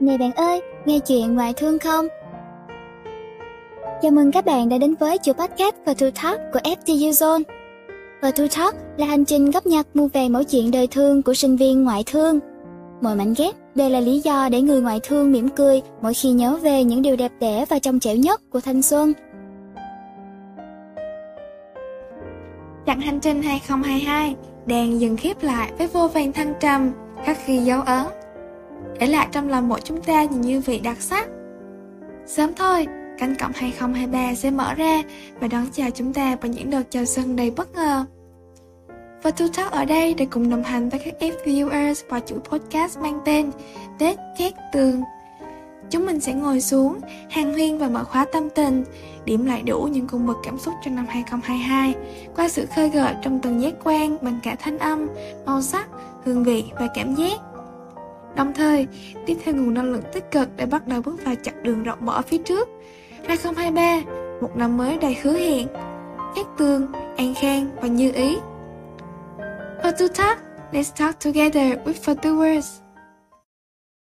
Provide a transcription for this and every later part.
Này bạn ơi, nghe chuyện ngoại thương không? Chào mừng các bạn đã đến với chuỗi podcast và thu Talk của FTU Zone. Và thu Talk là hành trình góp nhặt mua về mẫu chuyện đời thương của sinh viên ngoại thương. Mọi mảnh ghép đều là lý do để người ngoại thương mỉm cười mỗi khi nhớ về những điều đẹp đẽ và trong trẻo nhất của thanh xuân. Chặng hành trình 2022 đang dừng khép lại với vô vàn thăng trầm, khắc ghi dấu ấn. Để lại trong lòng mỗi chúng ta những như vị đặc sắc. Sớm thôi, cánh cổng 2023 sẽ mở ra và đón chào chúng ta bằng những đợt chào xuân đầy bất ngờ. Và Tu Talk ở đây để cùng đồng hành với các viewers và chuỗi podcast mang tên Tết Khét Tường. Chúng mình sẽ ngồi xuống, hàng huyên và mở khóa tâm tình, điểm lại đủ những cung bậc cảm xúc trong năm 2022 qua sự khơi gợi trong từng giác quan bằng cả thanh âm, màu sắc, hương vị và cảm giác. Đồng thời, tiếp theo nguồn năng lượng tích cực để bắt đầu bước vào chặng đường rộng mở phía trước. 2023, một năm mới đầy hứa hẹn, khét tường, an khang và như ý. For to talk, let's talk together with For the words.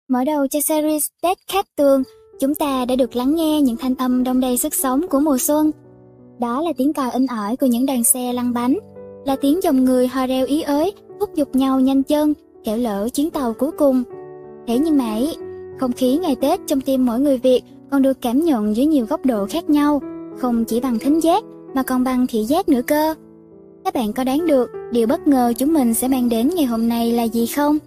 Mở đầu cho series Tết Khát Tường, chúng ta đã được lắng nghe những thanh âm đông đầy sức sống của mùa xuân. Đó là tiếng còi in ỏi của những đoàn xe lăn bánh, là tiếng dòng người hò reo ý ới, thúc giục nhau nhanh chân, kẻo lỡ chuyến tàu cuối cùng. Thế nhưng mà ấy, không khí ngày Tết trong tim mỗi người Việt còn được cảm nhận dưới nhiều góc độ khác nhau, không chỉ bằng thính giác mà còn bằng thị giác nữa cơ. Các bạn có đoán được điều bất ngờ chúng mình sẽ mang đến ngày hôm nay là gì không?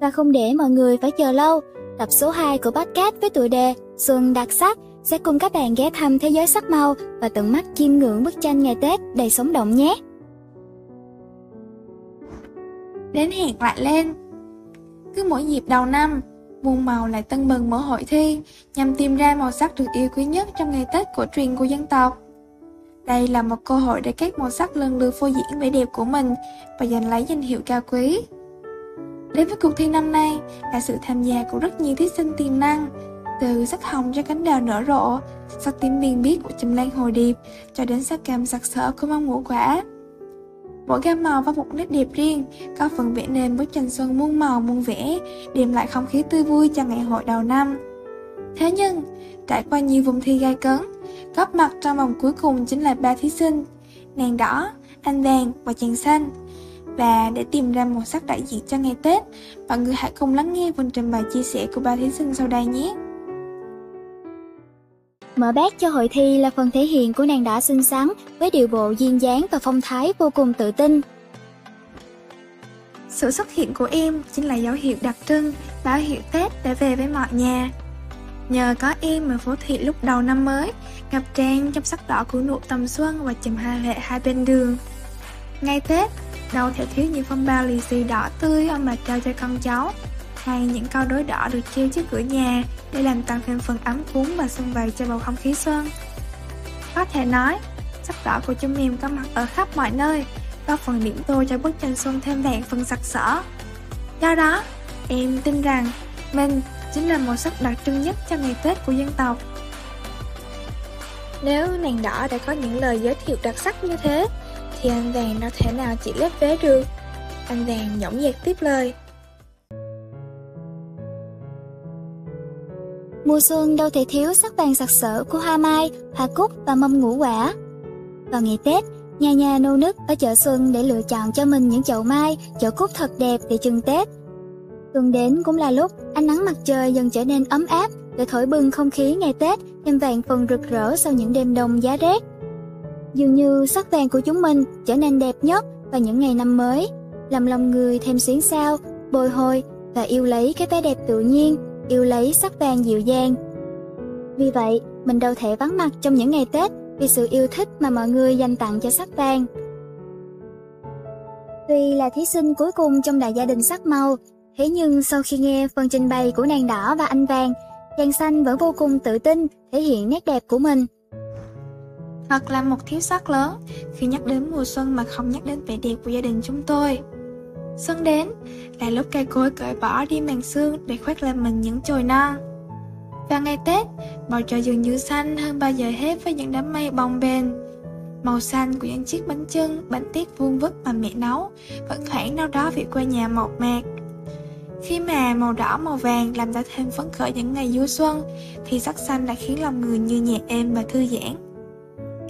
Và không để mọi người phải chờ lâu, tập số 2 của podcast với tựa đề Xuân đặc sắc sẽ cùng các bạn ghé thăm thế giới sắc màu và tận mắt chiêm ngưỡng bức tranh ngày Tết đầy sống động nhé. Đến hẹn lại lên Cứ mỗi dịp đầu năm, muôn màu lại tân bừng mở hội thi nhằm tìm ra màu sắc được yêu quý nhất trong ngày Tết cổ truyền của dân tộc. Đây là một cơ hội để các màu sắc lần lượt phô diễn vẻ đẹp của mình và giành lấy danh hiệu cao quý. Đến với cuộc thi năm nay là sự tham gia của rất nhiều thí sinh tiềm năng, từ sắc hồng cho cánh đào nở rộ, sắc tím biên biếc của chùm lan hồ điệp, cho đến sắc cam sặc sỡ của măng ngũ quả. Mỗi gam màu có một nét đẹp riêng, có phần vẽ nên bức tranh xuân muôn màu muôn vẻ, đem lại không khí tươi vui cho ngày hội đầu năm. Thế nhưng, trải qua nhiều vùng thi gai cấn, góp mặt trong vòng cuối cùng chính là ba thí sinh, nàng đỏ, anh vàng và chàng xanh. Và để tìm ra màu sắc đại diện cho ngày Tết, mọi người hãy cùng lắng nghe phần trình bày chia sẻ của ba thí sinh sau đây nhé. Mở bát cho hội thi là phần thể hiện của nàng đã xinh xắn với điệu bộ duyên dáng và phong thái vô cùng tự tin. Sự xuất hiện của em chính là dấu hiệu đặc trưng, báo hiệu Tết đã về với mọi nhà. Nhờ có em mà phố thị lúc đầu năm mới, ngập tràn trong sắc đỏ của nụ tầm xuân và chùm hoa lệ hai bên đường. ngay Tết, đâu thể thiếu những phong bao lì xì đỏ tươi ông bà trao cho con cháu, hay những câu đối đỏ được treo trước cửa nhà để làm tăng thêm phần ấm cúng và xuân vầy cho bầu không khí xuân. Có thể nói, sắc đỏ của chúng em có mặt ở khắp mọi nơi, có phần điểm tô cho bức tranh xuân thêm đẹp phần sặc sỡ. Do đó, em tin rằng mình chính là màu sắc đặc trưng nhất cho ngày Tết của dân tộc. Nếu nàng đỏ đã có những lời giới thiệu đặc sắc như thế, thì anh vàng đâu thể nào chỉ lép vế được. Anh vàng nhõng dạc tiếp lời. Mùa xuân đâu thể thiếu sắc vàng sặc sỡ của hoa mai, hoa cúc và mâm ngũ quả. Vào ngày Tết, nhà nhà nô nức ở chợ xuân để lựa chọn cho mình những chậu mai, chậu cúc thật đẹp để trưng Tết. Tuần đến cũng là lúc ánh nắng mặt trời dần trở nên ấm áp để thổi bừng không khí ngày Tết thêm vàng phần rực rỡ sau những đêm đông giá rét. Dường như sắc vàng của chúng mình trở nên đẹp nhất vào những ngày năm mới, làm lòng người thêm xuyến sao, bồi hồi và yêu lấy cái vẻ đẹp tự nhiên, yêu lấy sắc vàng dịu dàng. Vì vậy, mình đâu thể vắng mặt trong những ngày Tết vì sự yêu thích mà mọi người dành tặng cho sắc vàng. Tuy là thí sinh cuối cùng trong đại gia đình sắc màu, thế nhưng sau khi nghe phần trình bày của nàng đỏ và anh vàng, chàng xanh vẫn vô cùng tự tin thể hiện nét đẹp của mình. Thật là một thiếu sót lớn khi nhắc đến mùa xuân mà không nhắc đến vẻ đẹp của gia đình chúng tôi. Xuân đến là lúc cây cối cởi bỏ đi màn xương để khoác lên mình những chồi non. Và ngày Tết, bầu trời dường như xanh hơn bao giờ hết với những đám mây bồng bềnh. Màu xanh của những chiếc bánh chưng, bánh tét vuông vức mà mẹ nấu vẫn thoảng đâu đó về quê nhà mộc mạc. Khi mà màu đỏ màu vàng làm ta thêm phấn khởi những ngày du xuân Thì sắc xanh lại khiến lòng người như nhẹ êm và thư giãn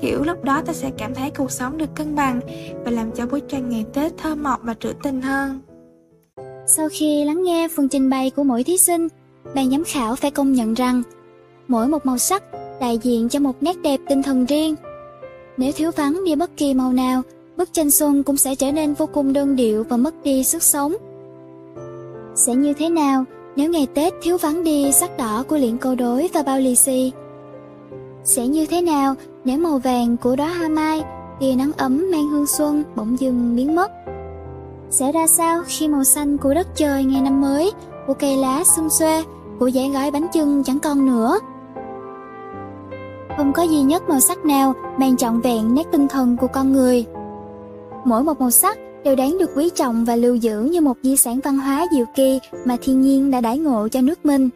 Kiểu, lúc đó ta sẽ cảm thấy cuộc sống được cân bằng Và làm cho bức tranh ngày Tết thơ mộng và trữ tình hơn. Sau khi lắng nghe phần trình bày của mỗi thí sinh, Ban giám khảo phải công nhận rằng Mỗi một màu sắc đại diện cho một nét đẹp tinh thần riêng. Nếu thiếu vắng đi bất kỳ màu nào, Bức tranh xuân cũng sẽ trở nên vô cùng đơn điệu và mất đi sức sống. Sẽ như thế nào nếu ngày Tết thiếu vắng đi sắc đỏ của liễn câu đối và bao lì xì? Sẽ như thế nào nếu màu vàng của đóa hoa mai, tia nắng ấm mang hương xuân bỗng dưng biến mất? Sẽ ra sao khi màu xanh của đất trời ngày năm mới, của cây lá xum xuê, của dãy gói bánh chưng chẳng còn nữa? Không có duy nhất màu sắc nào mang trọn vẹn nét tinh thần của con người. Mỗi một màu sắc đều đáng được quý trọng và lưu giữ như một di sản văn hóa diệu kỳ mà thiên nhiên đã đãi ngộ cho nước mình.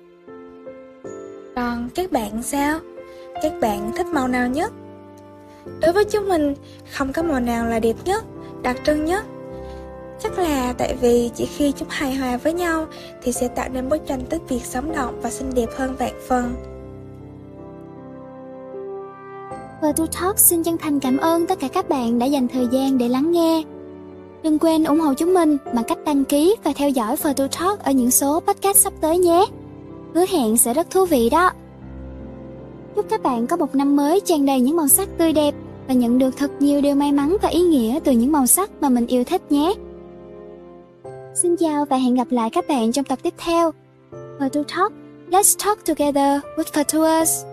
Còn các bạn sao? Các bạn thích màu nào nhất? Đối với chúng mình, không có màu nào là đẹp nhất, đặc trưng nhất. Chắc là tại vì chỉ khi chúng hài hòa với nhau thì sẽ tạo nên bức tranh tích Việt sống động và xinh đẹp hơn vạn phần. Và Talk xin chân thành cảm ơn tất cả các bạn đã dành thời gian để lắng nghe. Đừng quên ủng hộ chúng mình bằng cách đăng ký và theo dõi Photo Talk ở những số podcast sắp tới nhé. Hứa hẹn sẽ rất thú vị đó. Chúc các bạn có một năm mới tràn đầy những màu sắc tươi đẹp và nhận được thật nhiều điều may mắn và ý nghĩa từ những màu sắc mà mình yêu thích nhé. Xin chào và hẹn gặp lại các bạn trong tập tiếp theo. Fatu Talk, let's talk together with Photoers.